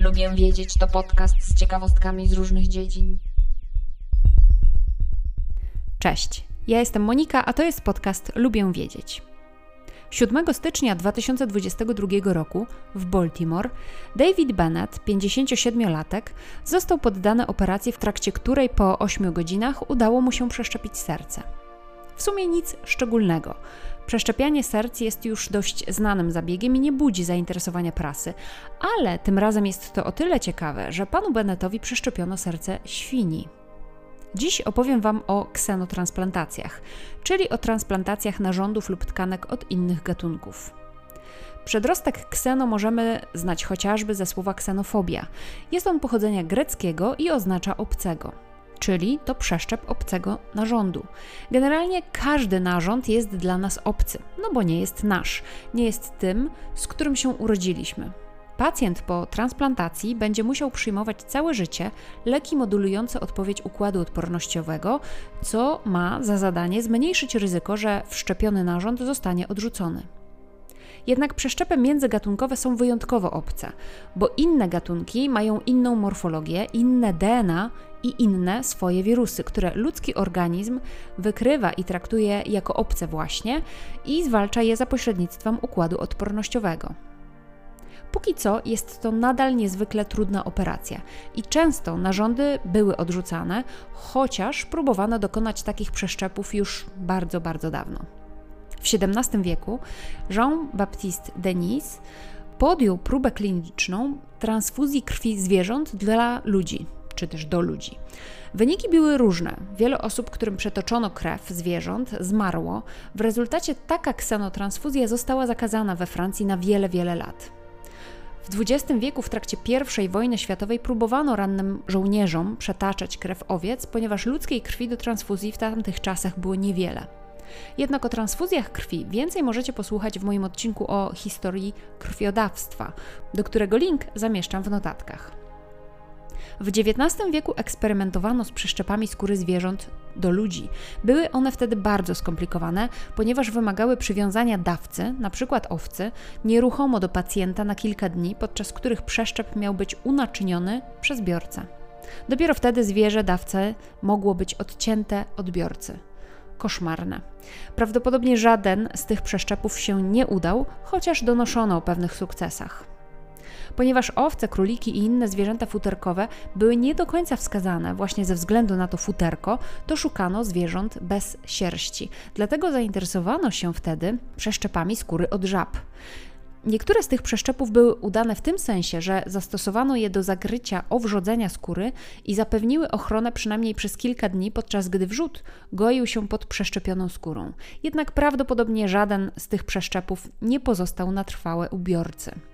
Lubię wiedzieć to podcast z ciekawostkami z różnych dziedzin. Cześć, ja jestem Monika, a to jest podcast Lubię wiedzieć. 7 stycznia 2022 roku w Baltimore David Bennett, 57-latek, został poddany operacji, w trakcie której po 8 godzinach udało mu się przeszczepić serce. W sumie nic szczególnego. Przeszczepianie serc jest już dość znanym zabiegiem i nie budzi zainteresowania prasy, ale tym razem jest to o tyle ciekawe, że panu Bennettowi przeszczepiono serce świni. Dziś opowiem Wam o ksenotransplantacjach, czyli o transplantacjach narządów lub tkanek od innych gatunków. Przedrostek kseno możemy znać chociażby ze słowa ksenofobia. Jest on pochodzenia greckiego i oznacza obcego, czyli to przeszczep obcego narządu. Generalnie każdy narząd jest dla nas obcy, no bo nie jest nasz, nie jest tym, z którym się urodziliśmy. Pacjent po transplantacji będzie musiał przyjmować całe życie leki modulujące odpowiedź układu odpornościowego, co ma za zadanie zmniejszyć ryzyko, że wszczepiony narząd zostanie odrzucony. Jednak przeszczepy międzygatunkowe są wyjątkowo obce, bo inne gatunki mają inną morfologię, inne DNA i inne swoje wirusy, które ludzki organizm wykrywa i traktuje jako obce właśnie i zwalcza je za pośrednictwem układu odpornościowego. Póki co jest to nadal niezwykle trudna operacja i często narządy były odrzucane, chociaż próbowano dokonać takich przeszczepów już bardzo, bardzo dawno. W XVII wieku Jean-Baptiste Denis podjął próbę kliniczną transfuzji krwi zwierząt dla ludzi, czy też do ludzi. Wyniki były różne. Wiele osób, którym przetoczono krew zwierząt, zmarło. W rezultacie taka ksenotransfuzja została zakazana we Francji na wiele, wiele lat. W XX wieku w trakcie I wojny światowej próbowano rannym żołnierzom przetaczać krew owiec, ponieważ ludzkiej krwi do transfuzji w tamtych czasach było niewiele. Jednak o transfuzjach krwi więcej możecie posłuchać w moim odcinku o historii krwiodawstwa, do którego link zamieszczam w notatkach. W XIX wieku eksperymentowano z przeszczepami skóry zwierząt do ludzi. Były one wtedy bardzo skomplikowane, ponieważ wymagały przywiązania dawcy, np. owcy, nieruchomo do pacjenta na kilka dni, podczas których przeszczep miał być unaczyniony przez biorcę. Dopiero wtedy zwierzę dawcy mogło być odcięte od biorcy koszmarne. Prawdopodobnie żaden z tych przeszczepów się nie udał, chociaż donoszono o pewnych sukcesach. Ponieważ owce, króliki i inne zwierzęta futerkowe były nie do końca wskazane właśnie ze względu na to futerko, to szukano zwierząt bez sierści. Dlatego zainteresowano się wtedy przeszczepami skóry od żab. Niektóre z tych przeszczepów były udane w tym sensie, że zastosowano je do zagrycia owrzodzenia skóry i zapewniły ochronę przynajmniej przez kilka dni, podczas gdy wrzód goił się pod przeszczepioną skórą. Jednak prawdopodobnie żaden z tych przeszczepów nie pozostał na trwałe u biorcy.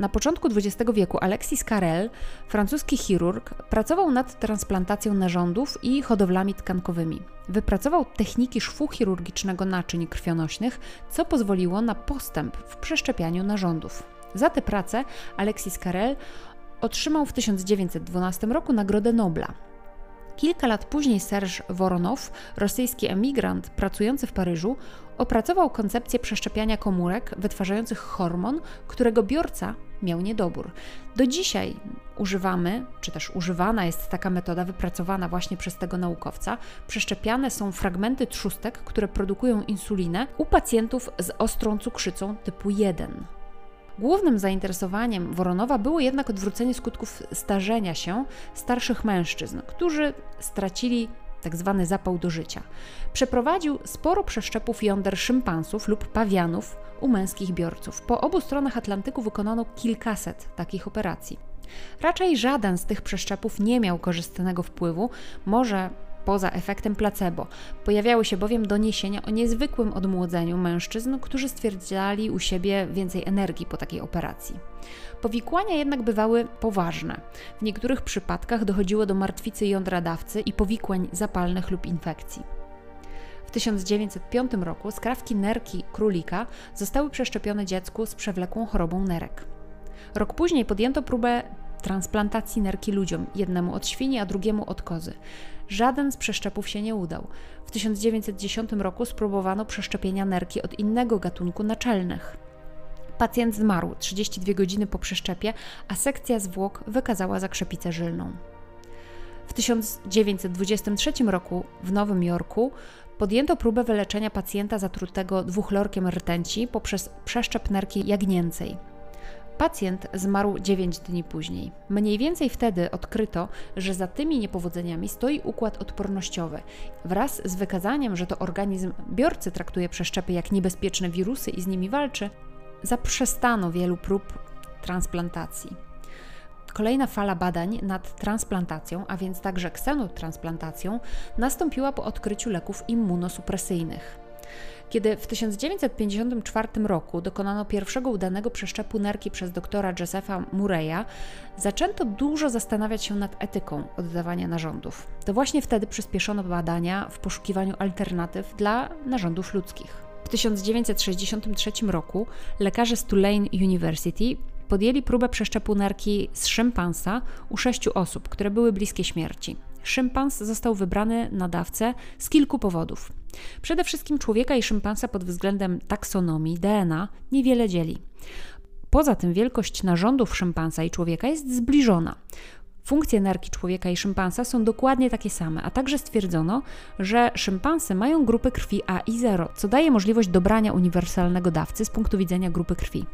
Na początku XX wieku Alexis Carrel, francuski chirurg, pracował nad transplantacją narządów i hodowlami tkankowymi. Wypracował techniki szwu chirurgicznego naczyń krwionośnych, co pozwoliło na postęp w przeszczepianiu narządów. Za tę pracę Alexis Carrel otrzymał w 1912 roku Nagrodę Nobla. Kilka lat później Serge Woronow, rosyjski emigrant pracujący w Paryżu, opracował koncepcję przeszczepiania komórek wytwarzających hormon, którego biorca miał niedobór. Do dzisiaj używamy, czy też używana jest taka metoda wypracowana właśnie przez tego naukowca. Przeszczepiane są fragmenty trzustek, które produkują insulinę u pacjentów z ostrą cukrzycą typu 1. Głównym zainteresowaniem Woronowa było jednak odwrócenie skutków starzenia się starszych mężczyzn, którzy stracili tak zwany zapał do życia. Przeprowadził sporo przeszczepów jąder szympansów lub pawianów u męskich biorców. Po obu stronach Atlantyku wykonano kilkaset takich operacji. Raczej żaden z tych przeszczepów nie miał korzystnego wpływu, może poza efektem placebo. Pojawiały się bowiem doniesienia o niezwykłym odmłodzeniu mężczyzn, którzy stwierdzali u siebie więcej energii po takiej operacji. Powikłania jednak bywały poważne. W niektórych przypadkach dochodziło do martwicy jądra dawcy i powikłań zapalnych lub infekcji. W 1905 roku skrawki nerki królika zostały przeszczepione dziecku z przewlekłą chorobą nerek. Rok później podjęto próbę transplantacji nerki ludziom, jednemu od świni, a drugiemu od kozy. Żaden z przeszczepów się nie udał. W 1910 roku spróbowano przeszczepienia nerki od innego gatunku naczelnych. Pacjent zmarł 32 godziny po przeszczepie, a sekcja zwłok wykazała zakrzepicę żylną. W 1923 roku w Nowym Jorku podjęto próbę wyleczenia pacjenta zatrutego dwuchlorkiem rtęci poprzez przeszczep nerki jagnięcej. Pacjent zmarł 9 dni później. Mniej więcej wtedy odkryto, że za tymi niepowodzeniami stoi układ odpornościowy. Wraz z wykazaniem, że to organizm biorcy traktuje przeszczepy jak niebezpieczne wirusy i z nimi walczy, zaprzestano wielu prób transplantacji. Kolejna fala badań nad transplantacją, a więc także ksenotransplantacją, nastąpiła po odkryciu leków immunosupresyjnych. Kiedy w 1954 roku dokonano pierwszego udanego przeszczepu nerki przez doktora Josepha Murray'a, zaczęto dużo zastanawiać się nad etyką oddawania narządów. To właśnie wtedy przyspieszono badania w poszukiwaniu alternatyw dla narządów ludzkich. W 1963 roku lekarze z Tulane University podjęli próbę przeszczepu nerki z szympansa u sześciu osób, które były bliskie śmierci. Szympans został wybrany na dawcę z kilku powodów. Przede wszystkim człowieka i szympansa pod względem taksonomii, DNA niewiele dzieli. Poza tym wielkość narządów szympansa i człowieka jest zbliżona. Funkcje nerki człowieka i szympansa są dokładnie takie same, a także stwierdzono, że szympansy mają grupy krwi A i 0, co daje możliwość dobrania uniwersalnego dawcy z punktu widzenia grupy krwi.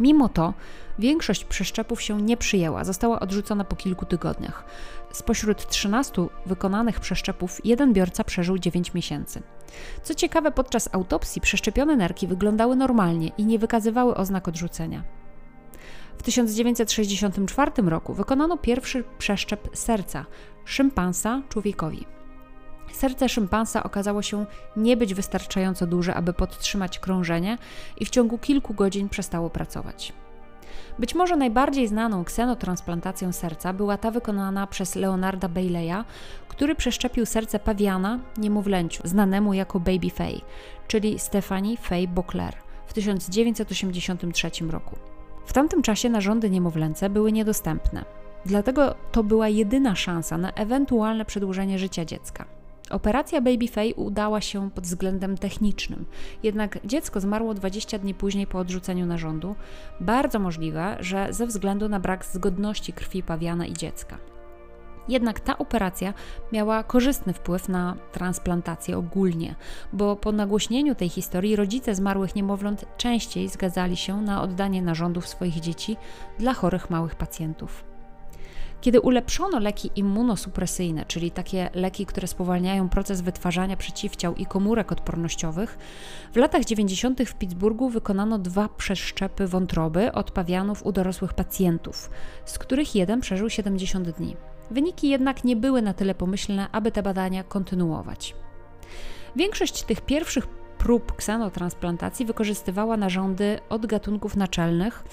Mimo to większość przeszczepów się nie przyjęła, została odrzucona po kilku tygodniach. Spośród 13 wykonanych przeszczepów jeden biorca przeżył 9 miesięcy. Co ciekawe, podczas autopsji przeszczepione nerki wyglądały normalnie i nie wykazywały oznak odrzucenia. W 1964 roku wykonano pierwszy przeszczep serca szympansa człowiekowi. Serce szympansa okazało się nie być wystarczająco duże, aby podtrzymać krążenie i w ciągu kilku godzin przestało pracować. Być może najbardziej znaną ksenotransplantacją serca była ta wykonana przez Leonarda Bayleya, który przeszczepił serce pawiana niemowlęciu, znanemu jako Baby Faye, czyli Stephanie Faye Bockler w 1983 roku. W tamtym czasie narządy niemowlęce były niedostępne, dlatego to była jedyna szansa na ewentualne przedłużenie życia dziecka. Operacja Baby Faye udała się pod względem technicznym, jednak dziecko zmarło 20 dni później po odrzuceniu narządu. Bardzo możliwe, że ze względu na brak zgodności krwi pawiana i dziecka. Jednak ta operacja miała korzystny wpływ na transplantację ogólnie, bo po nagłośnieniu tej historii rodzice zmarłych niemowląt częściej zgadzali się na oddanie narządów swoich dzieci dla chorych małych pacjentów. Kiedy ulepszono leki immunosupresyjne, czyli takie leki, które spowalniają proces wytwarzania przeciwciał i komórek odpornościowych, w latach 90. w Pittsburghu wykonano dwa przeszczepy wątroby od pawianów u dorosłych pacjentów, z których jeden przeżył 70 dni. Wyniki jednak nie były na tyle pomyślne, aby te badania kontynuować. Większość tych pierwszych prób ksenotransplantacji wykorzystywała narządy od gatunków naczelnych,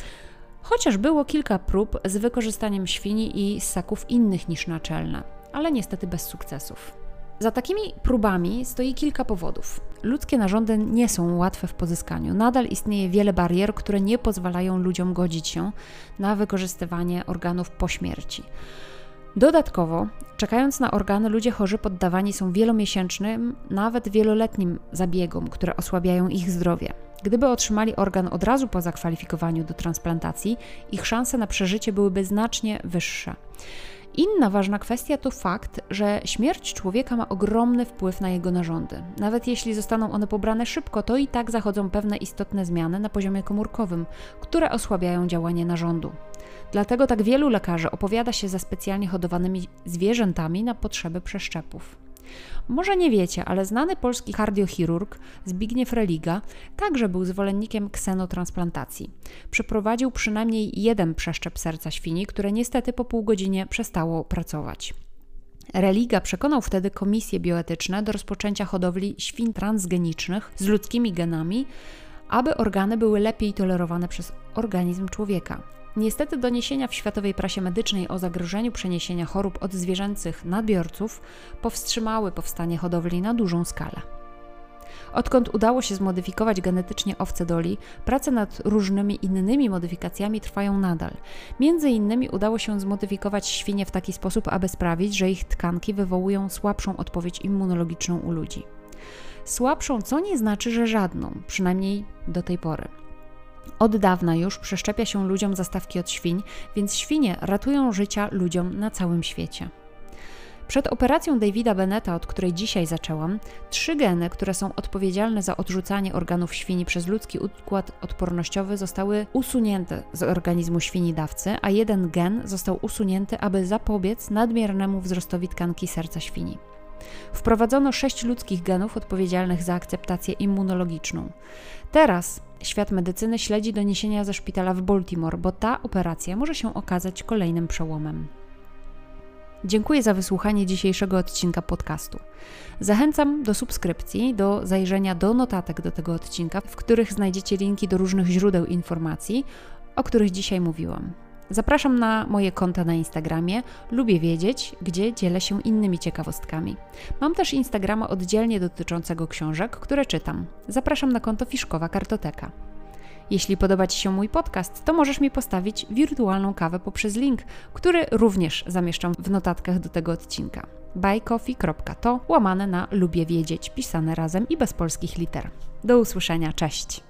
chociaż było kilka prób z wykorzystaniem świni i ssaków innych niż naczelne, ale niestety bez sukcesów. Za takimi próbami stoi kilka powodów. Ludzkie narządy nie są łatwe w pozyskaniu. Nadal istnieje wiele barier, które nie pozwalają ludziom godzić się na wykorzystywanie organów po śmierci. Dodatkowo, czekając na organy, ludzie chorzy poddawani są wielomiesięcznym, nawet wieloletnim zabiegom, które osłabiają ich zdrowie. Gdyby otrzymali organ od razu po zakwalifikowaniu do transplantacji, ich szanse na przeżycie byłyby znacznie wyższe. Inna ważna kwestia to fakt, że śmierć człowieka ma ogromny wpływ na jego narządy. Nawet jeśli zostaną one pobrane szybko, to i tak zachodzą pewne istotne zmiany na poziomie komórkowym, które osłabiają działanie narządu. Dlatego tak wielu lekarzy opowiada się za specjalnie hodowanymi zwierzętami na potrzeby przeszczepów. Może nie wiecie, ale znany polski kardiochirurg Zbigniew Religa także był zwolennikiem ksenotransplantacji. Przeprowadził przynajmniej jeden przeszczep serca świni, które niestety po pół godzinie przestało pracować. Religa przekonał wtedy komisje bioetyczne do rozpoczęcia hodowli świn transgenicznych z ludzkimi genami, aby organy były lepiej tolerowane przez organizm człowieka. Niestety doniesienia w światowej prasie medycznej o zagrożeniu przeniesienia chorób od zwierzęcych nadbiorców powstrzymały powstanie hodowli na dużą skalę. Odkąd udało się zmodyfikować genetycznie owce doli, prace nad różnymi innymi modyfikacjami trwają nadal. Między innymi udało się zmodyfikować świnie w taki sposób, aby sprawić, że ich tkanki wywołują słabszą odpowiedź immunologiczną u ludzi. Słabszą, co nie znaczy, że żadną, przynajmniej do tej pory. Od dawna już przeszczepia się ludziom zastawki od świń, więc świnie ratują życia ludziom na całym świecie. Przed operacją Davida Beneta, od której dzisiaj zaczęłam, trzy geny, które są odpowiedzialne za odrzucanie organów świni przez ludzki układ odpornościowy, zostały usunięte z organizmu świni dawcy, a jeden gen został usunięty, aby zapobiec nadmiernemu wzrostowi tkanki serca świni. Wprowadzono sześć ludzkich genów odpowiedzialnych za akceptację immunologiczną. Teraz świat medycyny śledzi doniesienia ze szpitala w Baltimore, bo ta operacja może się okazać kolejnym przełomem. Dziękuję za wysłuchanie dzisiejszego odcinka podcastu. Zachęcam do subskrypcji, do zajrzenia do notatek do tego odcinka, w których znajdziecie linki do różnych źródeł informacji, o których dzisiaj mówiłam. Zapraszam na moje konta na Instagramie. Lubię wiedzieć, gdzie dzielę się innymi ciekawostkami. Mam też Instagrama oddzielnie dotyczącego książek, które czytam. Zapraszam na konto Fiszkowa Kartoteka. Jeśli podoba Ci się mój podcast, to możesz mi postawić wirtualną kawę poprzez link, który również zamieszczam w notatkach do tego odcinka. buycoffee.to łamane na lubię wiedzieć, pisane razem i bez polskich liter. Do usłyszenia, cześć!